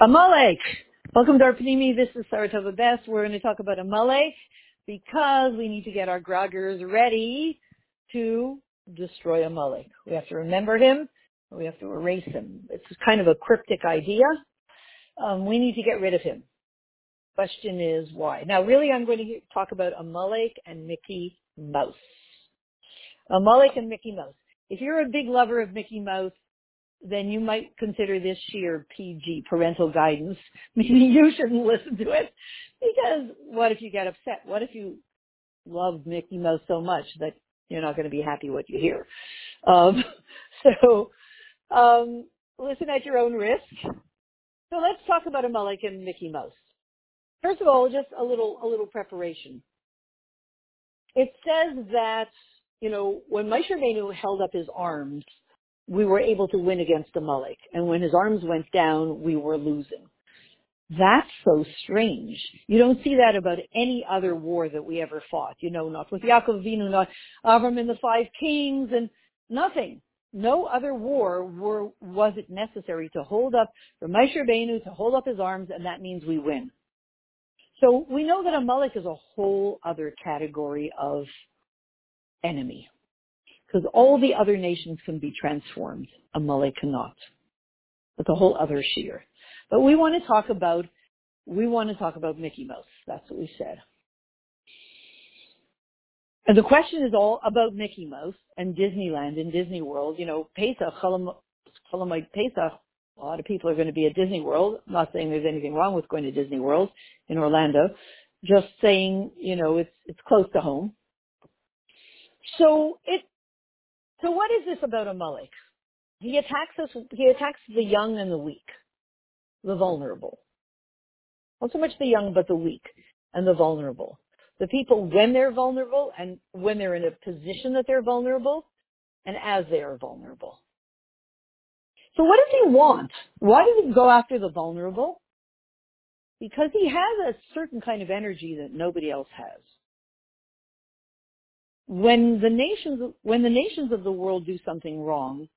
Amalek. Welcome to our Panimi. This is Saratova Best. We're going to talk about Amalek because we need to get our groggers ready to destroy Amalek. We have to remember him. We have to erase him. It's kind of a cryptic idea. Um, we need to get rid of him. Question is why? Now, really, I'm going to talk about Amalek and Mickey Mouse. Amalek and Mickey Mouse. If you're a big lover of Mickey Mouse, then you might consider this shiur PG parental guidance, meaning you shouldn't listen to it. Because what if you get upset? What if you love Mickey Mouse so much that you're not going to be happy what you hear? Um, so, um, listen at your own risk. So let's talk about Amalek and Mickey Mouse. First of all, just a little, a little preparation. It says that, you know, when Moshe Rabbeinu held up his arms we were able to win against Amalek. And when his arms went down, we were losing. That's so strange. You don't see that about any other war that we ever fought. You know, not with Yaakov Avinu, not Avram and the Five Kings, and nothing. No other war were, was it necessary to hold up, for Moshe Rabbeinu to hold up his arms, and that means we win. So we know that a Amalek is a whole other category of enemy because all the other nations can be transformed. Amalek cannot. That's a whole other shiur. But we want to talk about, we want to talk about Mickey Mouse. That's what we said. And the question is all about Mickey Mouse and Disneyland and Disney World. You know, Pesach, Chol HaMoed Pesach, a lot of people are going to be at Disney World. I'm not saying there's anything wrong with going to Disney World in Orlando. Just saying, you know, it's, it's close to home. So it, so what is this about Amalek? He attacks us, he attacks the young and the weak, the vulnerable. Not so much the young, but the weak and the vulnerable. The people when they're vulnerable and when they're in a position that they're vulnerable and as they are vulnerable. So what does he want? Why does he go after the vulnerable? Because he has a certain kind of energy that nobody else has when the nations when the nations of the world do something wrong,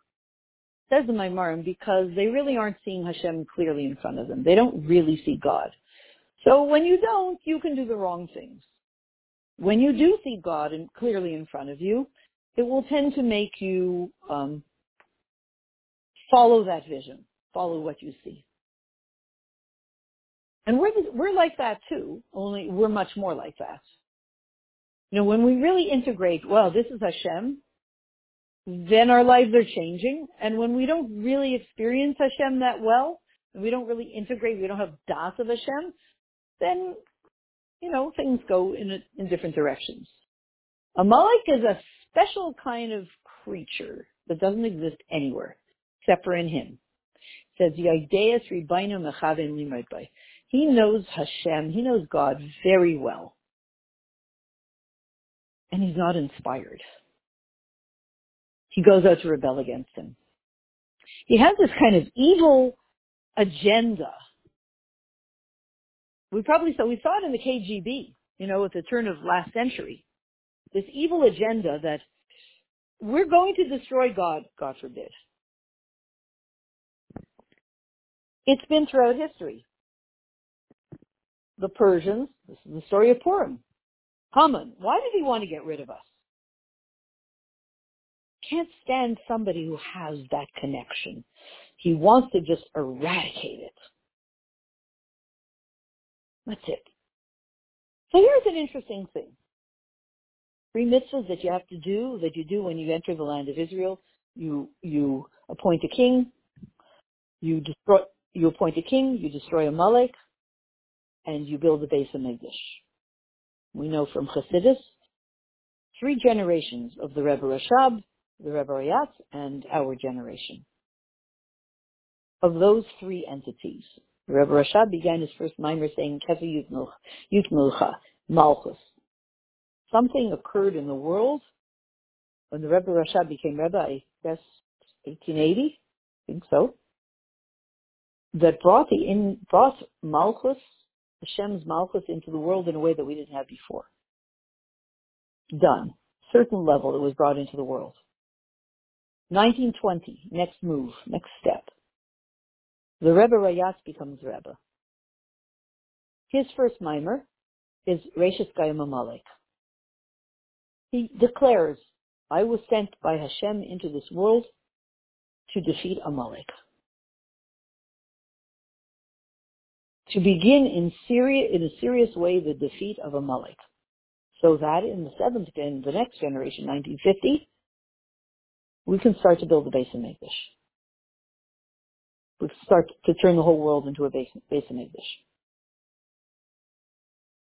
says the Maimarim, because they really aren't seeing Hashem clearly in front of them. They don't really see God. So when you don't, you can do the wrong things. When you do see God and clearly in front of you, it will tend to make you um, follow that vision, follow what you see. And we're we're like that too. Only we're much more like that. You know, when we really integrate, well, this is Hashem, then our lives are changing. And when we don't really experience Hashem that well, and we don't really integrate, we don't have das of Hashem, then, you know, things go in, a, in different directions. A Amalek is a special kind of creature that doesn't exist anywhere except for in him. It says, He knows Hashem, he knows God very well and he's not inspired. He goes out to rebel against him. He has this kind of evil agenda. We probably saw, we saw it in the KGB, you know, at the turn of last century. This evil agenda that we're going to destroy God, God forbid. It's been throughout history. The Persians, this is the story of Purim. Haman, why did he want to get rid of us? Can't stand somebody who has that connection. He wants to just eradicate it. That's it. So here's an interesting thing. Three mitzvahs that you have to do, that you do when you enter the land of Israel. You, you appoint a king, you destroy, you appoint a king, you destroy Amalek, and you build the Beis HaMikdash we know from Chassidus, three generations of the Rebbe Rashab, the Rebbe Rayatz, and our generation. Of those three entities, the Rebbe Rashab began his first mimer saying, Kevi Yutmulcha, Malchus. Something occurred in the world when the Rebbe Rashab became Rebbe, I guess 1880, I think so, that brought the in, brought Malchus Hashem's Malchus into the world in a way that we didn't have before. Done. Certain level it was brought into the world. 1920, next move, next step. the Rebbe Rayatz becomes Rebbe. His first mimer is Reishis Goyim Amalek. He declares, I was sent by Hashem into this world to defeat Amalek. To begin in, Syria, in a serious way the defeat of Amalek. So that in the seventh, in the next generation, 1950, we can start to build the base English. We start to turn the whole world into a base, base.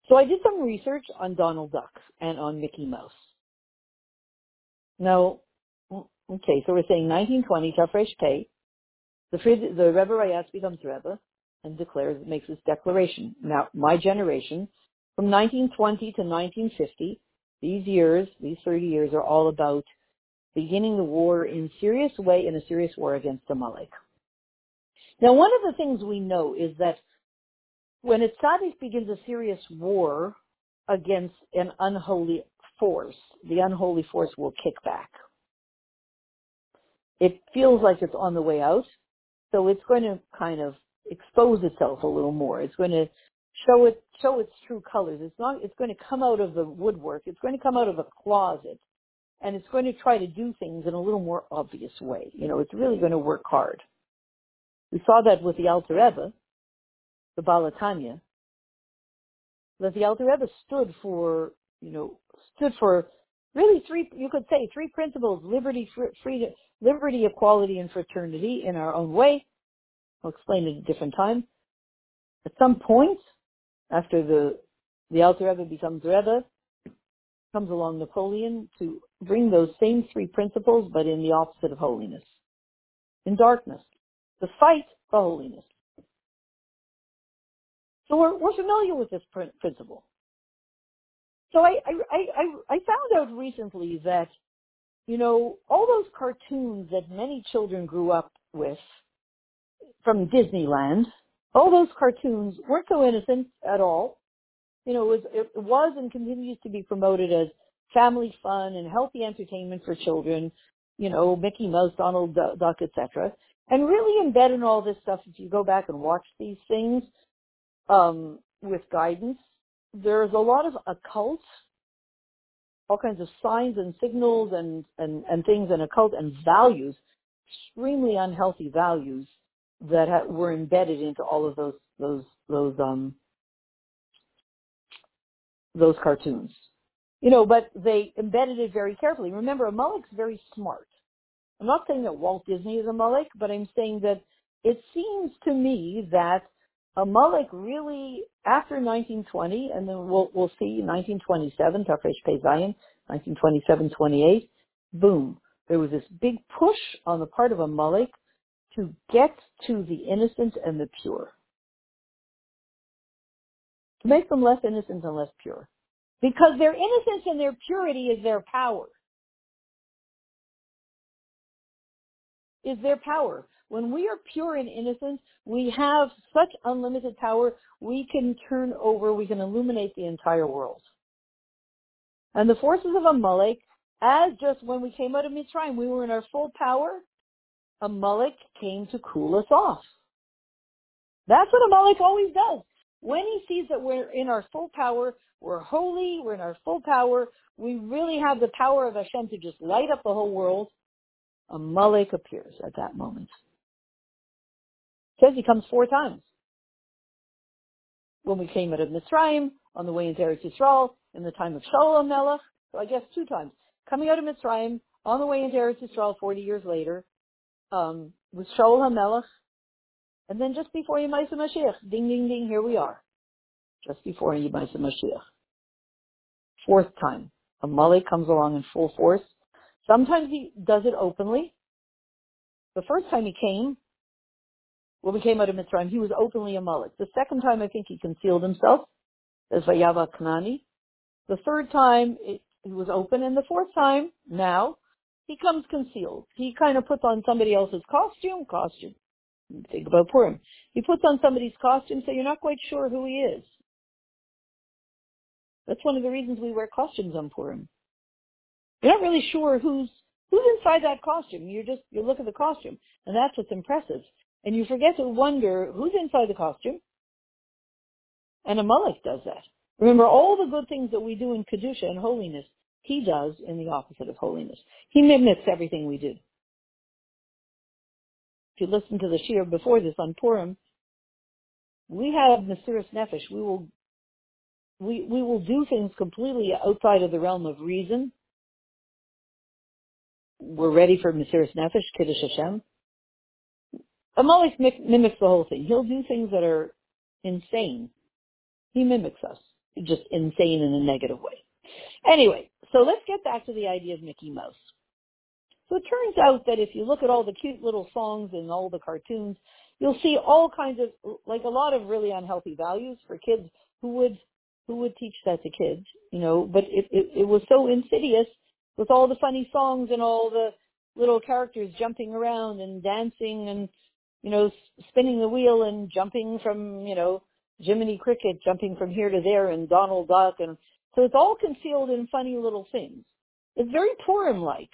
So I did some research on Donald Duck and on Mickey Mouse. Now, okay, so we're saying 1920, Tafresh Pei, the, the Rebbe Rayatz becomes Rebbe and declares, makes this declaration. Now, my generation, from 1920 to 1950, these years, these 30 years are all about beginning the war in serious way, in a serious war against Amalek. Now, one of the things we know is that when a begins a serious war against an unholy force, the unholy force will kick back. It feels like it's on the way out, so it's going to kind of expose itself a little more. It's going to show it show its true colors. It's not it's going to come out of the woodwork. It's going to come out of a closet and it's going to try to do things in a little more obvious way. You know, it's really going to work hard. We saw that with the Alter Rebbe, the Baal HaTanya, that the Alter Rebbe stood for, you know, stood for really three, you could say three principles, liberty, freedom, liberty, equality, and fraternity in our own way. I'll explain it at a different time. At some point, after the, the Alter Rebbe becomes Rebbe, comes along Napoleon to bring those same three principles, but in the opposite of holiness, in darkness, to fight for holiness. So we're, we're familiar with this principle. So I, I, I, I found out recently that, you know, all those cartoons that many children grew up with from Disneyland, all those cartoons weren't so innocent at all you know, it was, it was and continues to be promoted as family fun and healthy entertainment for children, you know, Mickey Mouse, Donald Duck, etc. And really embed in all this stuff, if you go back and watch these things um, with guidance, there's a lot of occult, all kinds of signs and signals and, and, and things and occult and values, extremely unhealthy values that ha- were embedded into all of those those those um, those cartoons. You know, but they embedded it very carefully. Remember, a Amalek's very smart. I'm not saying that Walt Disney is Amalek, but I'm saying that it seems to me that Amalek really, after 1920, and then we'll, we'll see 1927, Tafresh Pei Zion, 1927, 28, boom. There was this big push on the part of Amalek to get to the innocent and the pure to make them less innocent and less pure. Because their innocence and their purity is their power. Is their power. When we are pure and innocent, we have such unlimited power, we can turn over, we can illuminate the entire world. And the forces of Amalek, as just when we came out of Mitzrayim, we were in our full power, Amalek came to cool us off. That's what Amalek always does. When he sees that we're in our full power, we're holy, we're in our full power, we really have the power of Hashem to just light up the whole world, Amalek appears at that moment. It says he comes four times. When we came out of Mitzrayim, on the way into Eretz Yisrael, in the time of Shaul Melech, so I guess two times. Coming out of Mitzrayim, on the way into Eretz Yisrael 40 years later, um, with Shaul HaMelech, and then just before Yemaisa Mashiach, ding, ding, ding, here we are. Just before Yemaisa Mashiach. Fourth time, Amalek comes along in full force. Sometimes he does it openly. The first time he came, when we came out of Mitzrayim, he was openly a Amalek. The second time, I think he concealed himself as Vayava Kanani. The third time, it, it was open. And the fourth time, now, he comes concealed. He kind of puts on somebody else's costume, costume, think about Purim. He puts on somebody's costume so you're not quite sure who he is. That's one of the reasons we wear costumes on Purim. You're not really sure who's who's inside that costume. You just you look at the costume, and that's what's impressive. And you forget to wonder who's inside the costume. And a Amalek does that. Remember all the good things that we do in Kedusha and holiness, he does in the opposite of holiness. He mimics everything we do. If you listen to the Shiur before this on Purim, we have Mesiris Nefesh. We will, we, we will do things completely outside of the realm of reason. We're ready for Mesiris Nefesh, Kiddush Hashem. Amalek mimics the whole thing. He'll do things that are insane. He mimics us. Just insane in a negative way. Anyway, so let's get back to the idea of Mickey Mouse. So it turns out that if you look at all the cute little songs and all the cartoons, you'll see all kinds of, like a lot of really unhealthy values for kids who would, who would teach that to kids, you know, but it, it, it was so insidious with all the funny songs and all the little characters jumping around and dancing and, you know, spinning the wheel and jumping from, you know, Jiminy Cricket jumping from here to there and Donald Duck and so it's all concealed in funny little things. It's very Purim-like.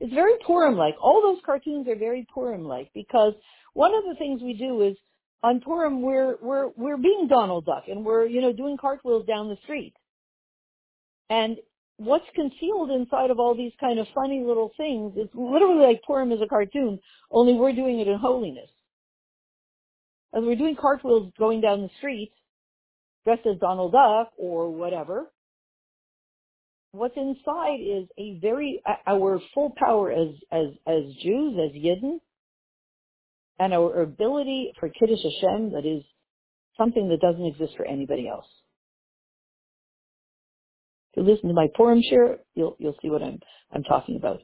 It's very Purim-like. All those cartoons are very Purim-like because one of the things we do is on Purim we're we're we're being Donald Duck and we're you know doing cartwheels down the street. And what's concealed inside of all these kind of funny little things is literally like Purim is a cartoon, only we're doing it in holiness. As we're doing cartwheels going down the street, dressed as Donald Duck or whatever, what's inside is a very our full power as as as Jews, as Yidden, and our ability for Kiddush Hashem that is something that doesn't exist for anybody else. If you listen to my Purim shiur, you'll you'll see what I'm I'm talking about.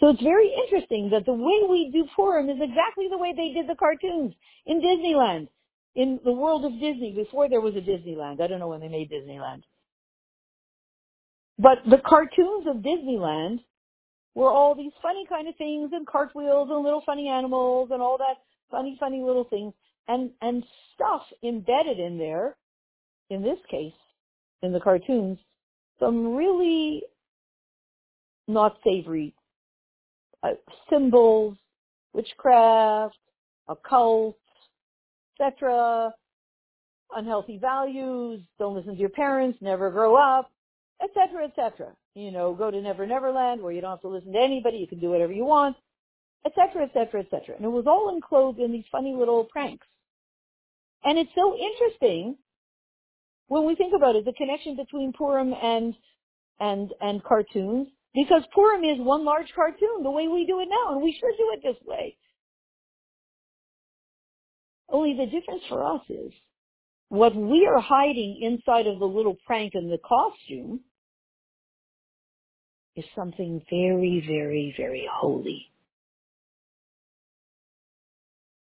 So it's very interesting that the way we do Purim is exactly the way they did the cartoons in Disneyland, in the world of Disney before there was a Disneyland. I don't know when they made Disneyland. But the cartoons of Disneyland were all these funny kind of things and cartwheels and little funny animals and all that funny, funny little things and, and stuff embedded in there, in this case, in the cartoons, some really not savory uh, symbols, witchcraft, occult, etc., unhealthy values, don't listen to your parents, never grow up, etc., etc. You know, go to Never Never Land where you don't have to listen to anybody, you can do whatever you want, etc., etc., etc. And it was all enclosed in these funny little pranks. And it's so interesting when we think about it, the connection between Purim and and and cartoons, because Purim is one large cartoon, the way we do it now, and we should do it this way. Only the difference for us is what we are hiding inside of the little prank and the costume is something very, very, very holy.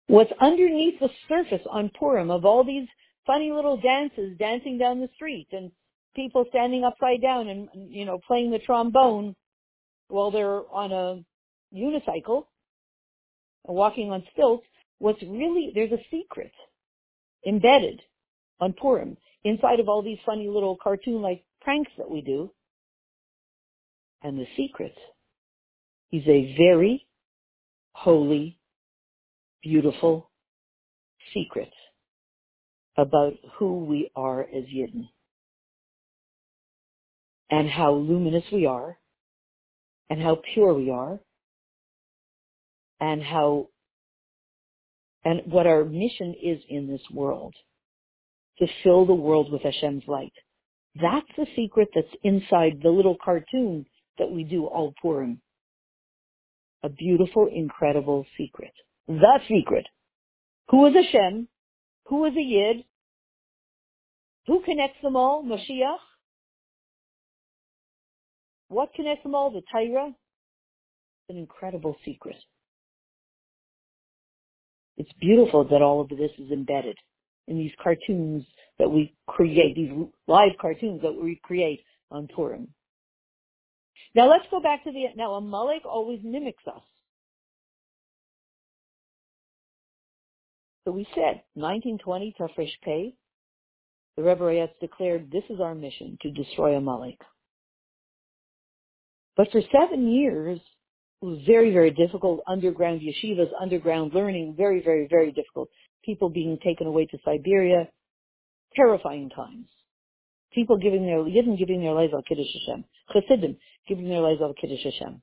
What's underneath the surface on Purim of all these funny little dances dancing down the street and people standing upside down and, you know, playing the trombone while they're on a unicycle walking on stilts, what's really, there's a secret embedded on Purim inside of all these funny little cartoon-like pranks that we do. And the secret is a very holy, beautiful secret about who we are as Yidden and how luminous we are and how pure we are and how and what our mission is in this world to fill the world with Hashem's light. That's the secret that's inside the little cartoon that we do all Purim. A beautiful, incredible secret. The secret. Who is Hashem? Who is a Yid? Who connects them all? Mashiach? What connects them all? The Torah? An incredible secret. It's beautiful that all of this is embedded in these cartoons that we create, these live cartoons that we create on Purim. Now let's go back to the, now a Amalek always mimics us. So we said, 1920, Tafresh Pei, the Rebbe Rayatz declared, this is our mission, to destroy a Amalek. But for seven years, very, very difficult. Underground yeshivas, underground learning, very, very, very difficult. People being taken away to Siberia, terrifying times. People giving their, Yidden giving their lives al Kiddush Hashem. Chassidim giving their lives al Kiddush Hashem.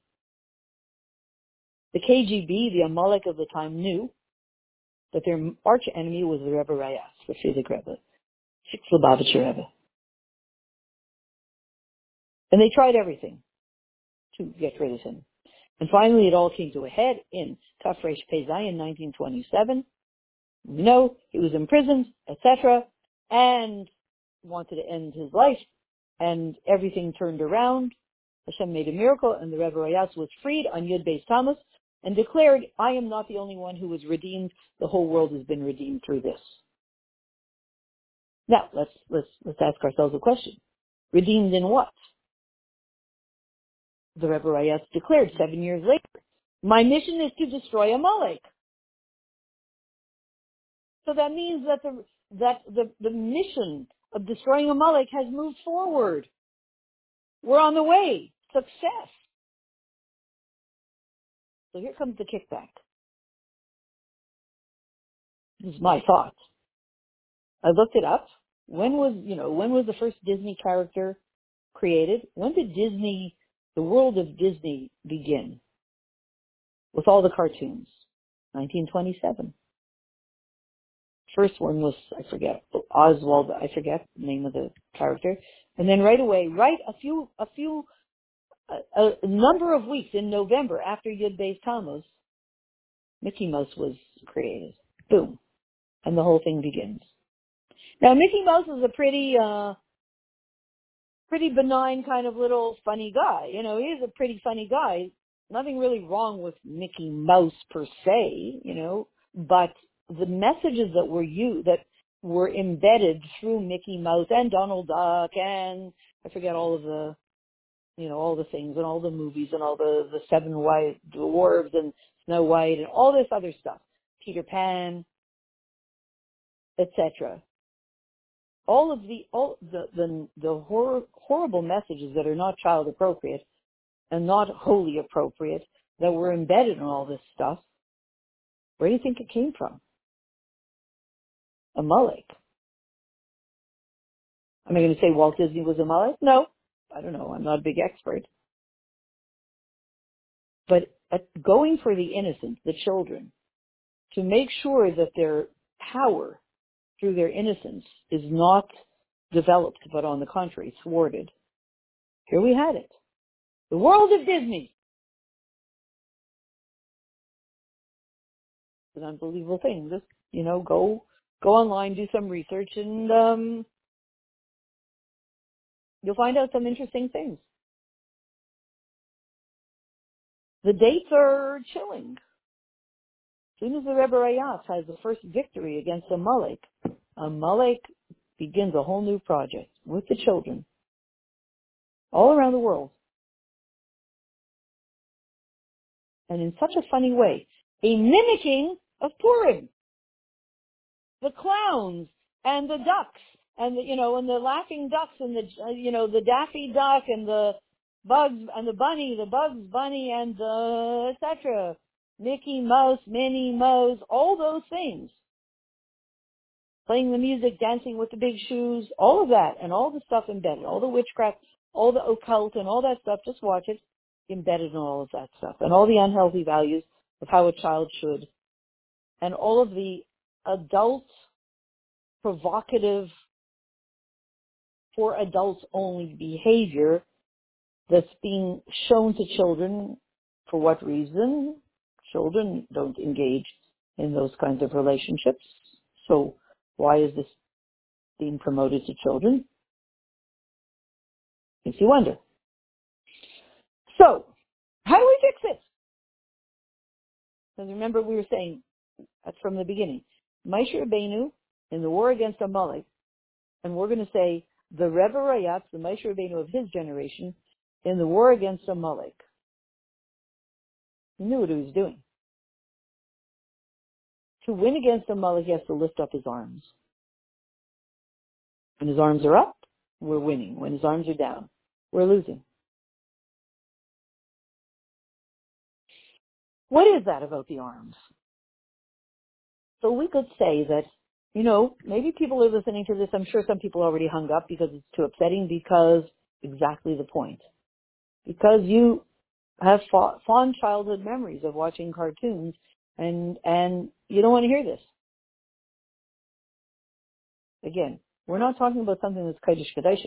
The KGB, the Amalek of the time, knew that their arch enemy was the Rebbe Rayatz, the Frierdiker Rebbe, Lubavitcher Rebbe. And they tried everything to get rid of him. And finally, it all came to a head in Tafresh Pezai in 1927. You know, he was imprisoned, etc., and wanted to end his life, and everything turned around. Hashem made a miracle, and the Rebbe Rayatz was freed on Yud Beis Tammuz, and declared, I am not the only one who was redeemed. The whole world has been redeemed through this. Now, let's, let's, let's ask ourselves a question. Redeemed in what? The Rebbe Rayatz declared seven years later, my mission is to destroy Amalek. So that means that the, that the, the mission of destroying Amalek has moved forward. We're on the way. Success. So here comes the kickback. This is my thought. I looked it up. When was, you know, when was the first Disney character created? When did Disney, the world of Disney begin? With all the cartoons. 1927. First one was, I forget, Oswald, I forget the name of the character. And then right away, right a few, a few a, a number of weeks in November after Yud Beis Tammuz, Mickey Mouse was created. Boom. And the whole thing begins. Now Mickey Mouse is a pretty, uh, pretty benign kind of little funny guy. You know, he is a pretty funny guy. Nothing really wrong with Mickey Mouse per se, you know, but the messages that were you, that were embedded through Mickey Mouse and Donald Duck and I forget all of the you know, all the things and all the movies and all the, the seven white dwarves and Snow White and all this other stuff. Peter Pan, etc. All of the, all the, the, the hor- horrible messages that are not child appropriate and not wholly appropriate that were embedded in all this stuff, where do you think it came from? Amalek. Am I going to say Walt Disney was Amalek? No. I don't know, I'm not a big expert. But going for the innocent, the children, to make sure that their power through their innocence is not developed, but on the contrary, thwarted. Here we had it. The world of Disney. It's an unbelievable thing. Just, you know, go, go online, do some research and, um, You'll find out some interesting things. The dates are chilling. Soon as the Rebbe Rayatz has the first victory against Amalek, Amalek begins a whole new project with the children all around the world. And in such a funny way, a mimicking of Purim. The clowns and the ducks and the, you know, and the laughing ducks and the, uh, you know, the Daffy Duck and the Bugs and the Bunny, the Bugs Bunny and the etc. Mickey Mouse, Minnie Mouse, all those things. Playing the music, dancing with the big shoes, all of that, and all the stuff embedded, all the witchcraft, all the occult and all that stuff, just watch it, embedded in all of that stuff, and all the unhealthy values of how a child should, and all of the adult provocative for adults only behavior that's being shown to children. For what reason? Children don't engage in those kinds of relationships. So why is this being promoted to children? Makes you wonder. So, how do we fix it? Because remember we were saying, that's from the beginning, Moshe Rabbeinu in the war against Amalek, and we're going to say the Rebbe Rayatz, the Moshe Rabbeinu of his generation, in the war against Amalek. He knew what he was doing. To win against Amalek, he has to lift up his arms. When his arms are up, we're winning. When his arms are down, we're losing. What is that about the arms? So we could say that, you know, maybe people are listening to this. I'm sure some people already hung up because it's too upsetting because exactly the point. Because you have fond childhood memories of watching cartoons and, and you don't want to hear this. Again, we're not talking about something that's Kaddish Kaddish.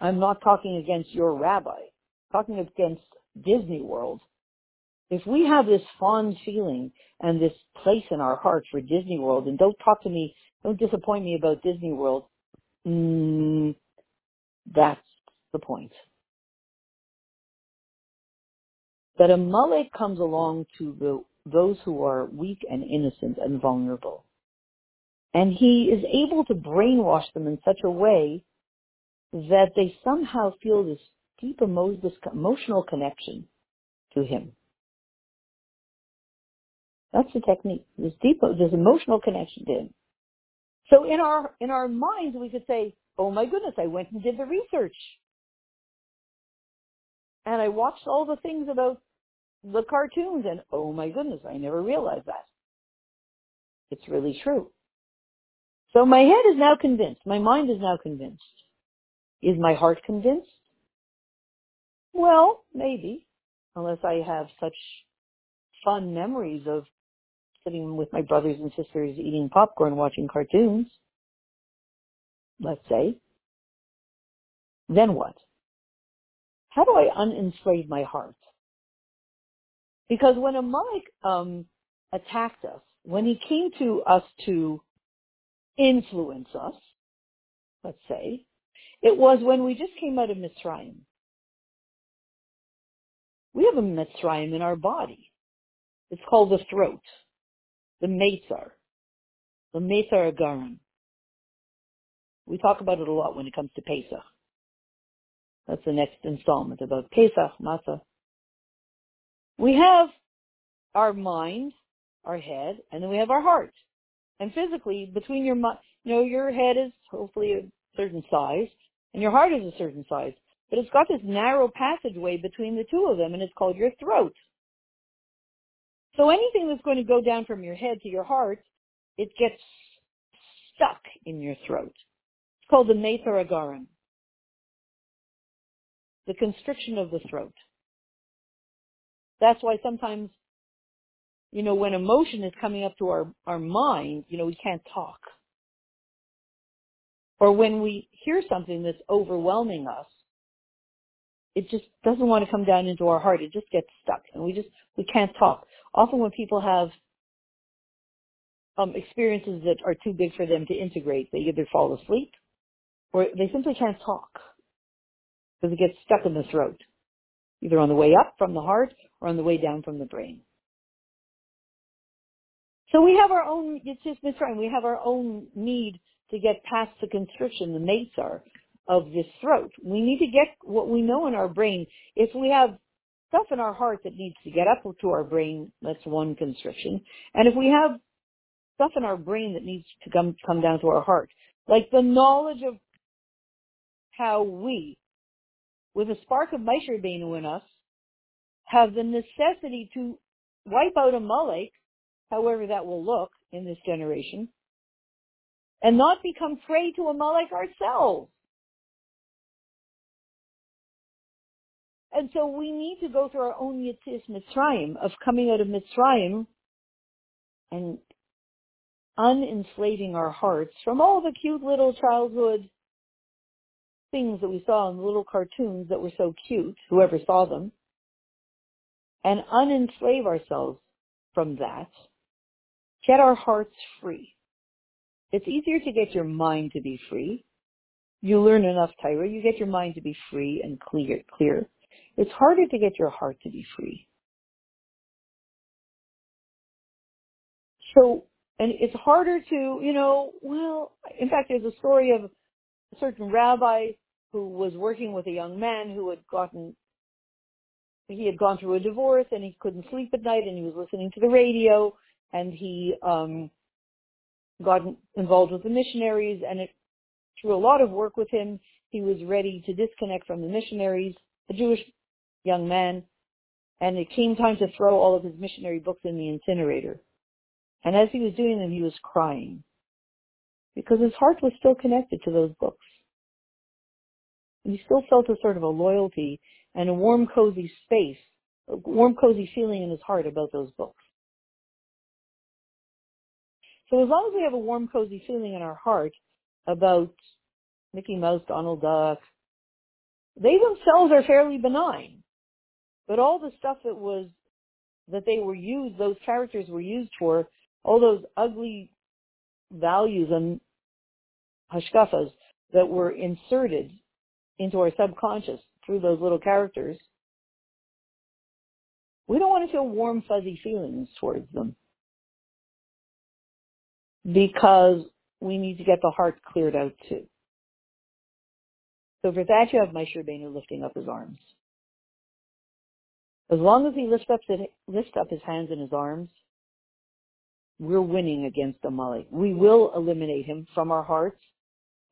I'm not talking against your rabbi. I'm talking against Disney World. If we have this fond feeling and this place in our heart for Disney World, and don't talk to me, don't disappoint me about Disney World, mm, that's the point. That a Amalek comes along to the, those who are weak and innocent and vulnerable. And he is able to brainwash them in such a way that they somehow feel this deep emo- this emotional connection to him. That's the technique. This deep, this emotional connection to him. So in our in our minds, we could say, "Oh my goodness, I went and did the research, and I watched all the things about the cartoons, and oh my goodness, I never realized that." It's really true. So my head is now convinced. My mind is now convinced. Is my heart convinced? Well, maybe, unless I have such fun memories of sitting with my brothers and sisters eating popcorn, watching cartoons, let's say. Then what? How do I unenslave my heart? Because when Amalek um, attacked us, when he came to us to influence us, let's say, it was when we just came out of Mitzrayim. We have a Mitzrayim in our body. It's called the throat, the Metzar, the Metzar Agarim. We talk about it a lot when it comes to Pesach. That's the next installment about Pesach, Matzah. We have our mind, our head, and then we have our heart. And physically, between your, you know, your head is hopefully a certain size, and your heart is a certain size. But it's got this narrow passageway between the two of them, and it's called your throat. So anything that's going to go down from your head to your heart, it gets stuck in your throat. It's called the Agarim, the constriction of the throat. That's why sometimes, you know, when emotion is coming up to our, our mind, you know, we can't talk. Or when we hear something that's overwhelming us, it just doesn't want to come down into our heart. It just gets stuck and we just, we can't talk. Often when people have um, experiences that are too big for them to integrate, they either fall asleep or they simply can't talk because it gets stuck in the throat, either on the way up from the heart or on the way down from the brain. So we have our own, it's just Mitzrayim, we have our own need to get past the constriction, the Metzar of this throat. We need to get what we know in our brain. If we have stuff in our heart that needs to get up to our brain, that's one constriction. And if we have stuff in our brain that needs to come, come down to our heart, like the knowledge of how we, with a spark of Moshe Rabbeinu in us, have the necessity to wipe out a Amalek, however that will look in this generation, and not become prey to a Amalek ourselves. And so we need to go through our own Yetzias Mitzrayim of coming out of Mitzrayim and unenslaving our hearts from all the cute little childhood things that we saw in the little cartoons that were so cute, whoever saw them, and unenslave ourselves from that, get our hearts free. It's easier to get your mind to be free. You learn enough Torah, you get your mind to be free and clear, clear. It's harder to get your heart to be free. So, and it's harder to, you know, well, in fact, there's a story of a certain rabbi who was working with a young man who had gotten, he had gone through a divorce and he couldn't sleep at night and he was listening to the radio and he, um, got involved with the missionaries and it, through a lot of work with him, he was ready to disconnect from the missionaries, a Jewish young man, and it came time to throw all of his missionary books in the incinerator. And as he was doing them, he was crying because his heart was still connected to those books. And he still felt a sort of a loyalty and a warm, cozy space, a warm, cozy feeling in his heart about those books. So as long as we have a warm, cozy feeling in our heart about Mickey Mouse, Donald Duck, they themselves are fairly benign. But all the stuff that was, that they were used, those characters were used for, all those ugly values and hashkafas that were inserted into our subconscious through those little characters, we don't want to feel warm, fuzzy feelings towards them because we need to get the heart cleared out too. So for that, you have Moshe Rabbeinu lifting up his arms. As long as he lifts up, lifts up his hands and his arms, we're winning against Amalek. We will eliminate him from our hearts,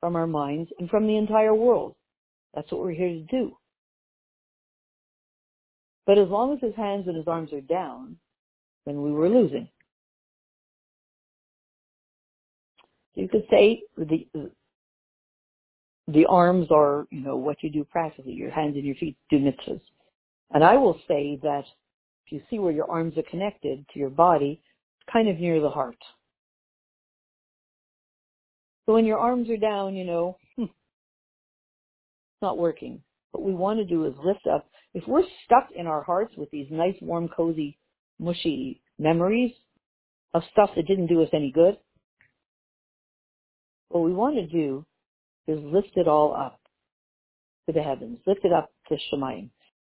from our minds, and from the entire world. That's what we're here to do. But as long as his hands and his arms are down, then we were losing. You could say the the arms are, you know, what you do practically. Your hands and your feet do mitzvahs. And I will say that if you see where your arms are connected to your body, it's kind of near the heart. So when your arms are down, you know, hmm, it's not working. What we want to do is lift up. If we're stuck in our hearts with these nice, warm, cozy, mushy memories of stuff that didn't do us any good, what we want to do is lift it all up to the heavens, lift it up to Shemayim.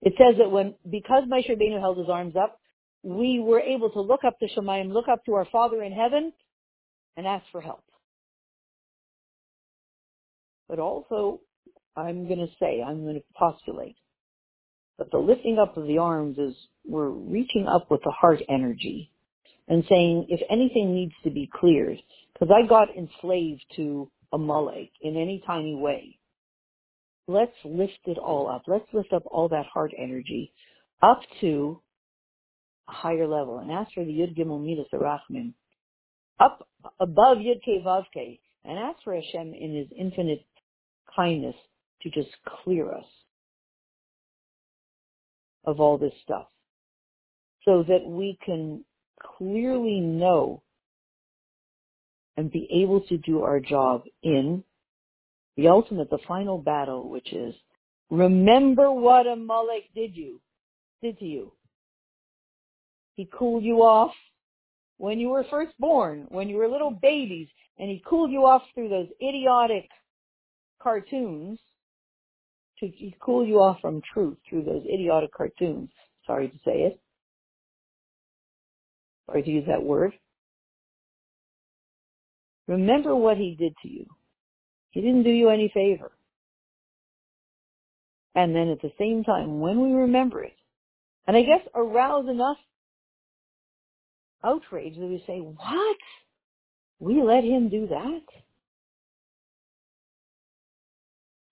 It says that when, because Moshe Rabbeinu held his arms up, we were able to look up to Shemayim, look up to our Father in heaven, and ask for help. But also, I'm going to say, I'm going to postulate that the lifting up of the arms is we're reaching up with the heart energy and saying if anything needs to be cleared, because I got enslaved to Amalek in any tiny way. Let's lift it all up. Let's lift up all that heart energy up to a higher level and ask for the Yud Gimel Middos HaRachamim up above Yud Ke Vav Ke and ask for Hashem in His infinite kindness to just clear us of all this stuff so that we can clearly know and be able to do our job in the ultimate, the final battle, which is remember what Amalek did you, did to you. He cooled you off when you were first born, when you were little babies, and he cooled you off through those idiotic cartoons to cool you off from truth through those idiotic cartoons. Sorry to say it. Sorry to use that word. Remember what he did to you. He didn't do you any favor. And then at the same time, when we remember it, and I guess arouse enough outrage that we say, what? We let him do that?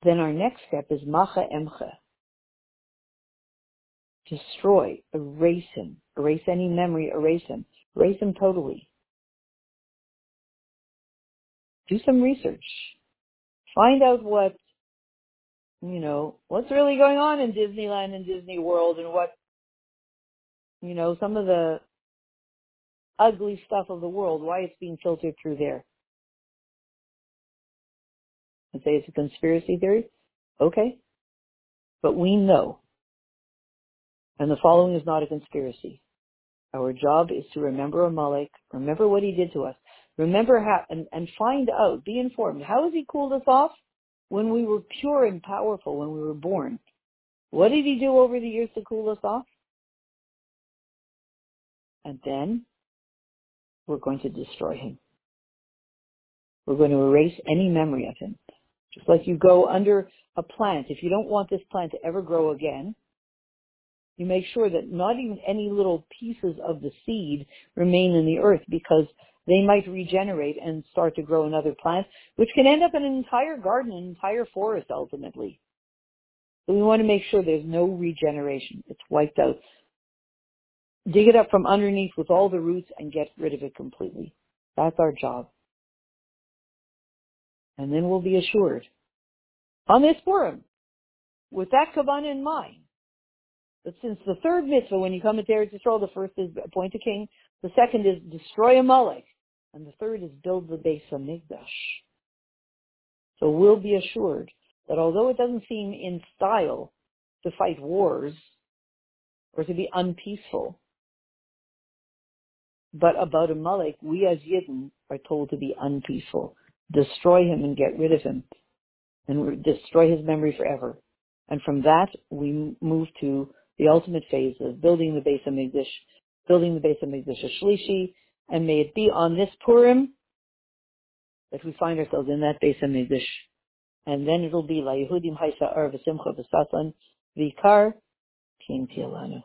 Then our next step is macha emcha. Destroy, erase him, erase any memory, erase him, erase him totally do some research. Find out what, you know, what's really going on in Disneyland and Disney World and what, you know, some of the ugly stuff of the world, why it's being filtered through there. And say it's a conspiracy theory? Okay. But we know. And the following is not a conspiracy. Our job is to remember Amalek, remember what he did to us, Remember how, and, and find out, be informed. How has he cooled us off? When we were pure and powerful, when we were born. What did he do over the years to cool us off? And then we're going to destroy him. We're going to erase any memory of him. Just like you go under a plant. If you don't want this plant to ever grow again, you make sure that not even any little pieces of the seed remain in the earth because they might regenerate and start to grow another plant, which can end up in an entire garden, an entire forest ultimately. So we want to make sure there's no regeneration. It's wiped out. dig it up from underneath with all the roots and get rid of it completely. That's our job. And then we'll be assured on this Purim, with that kavanah in mind, that since the third mitzvah, when you come into Eretz Yisrael, the first is appoint a king, the second is destroy Amalek, and the third is build the base of Hamikdash. So we'll be assured that although it doesn't seem in style to fight wars or to be unpeaceful, but about Amalek, we as Yidden are told to be unpeaceful, destroy him and get rid of him, and destroy his memory forever. And from that, we move to the ultimate phase of building the Beis HaMikdash, building the Beis HaMikdash Shlishi, and may it be on this Purim that we find ourselves in that Beis HaMikdash. And then it'll be La Yehudim Haisa Ar V'Simcha V'Sasson V'Ikar Ken Tihyeh Lanu.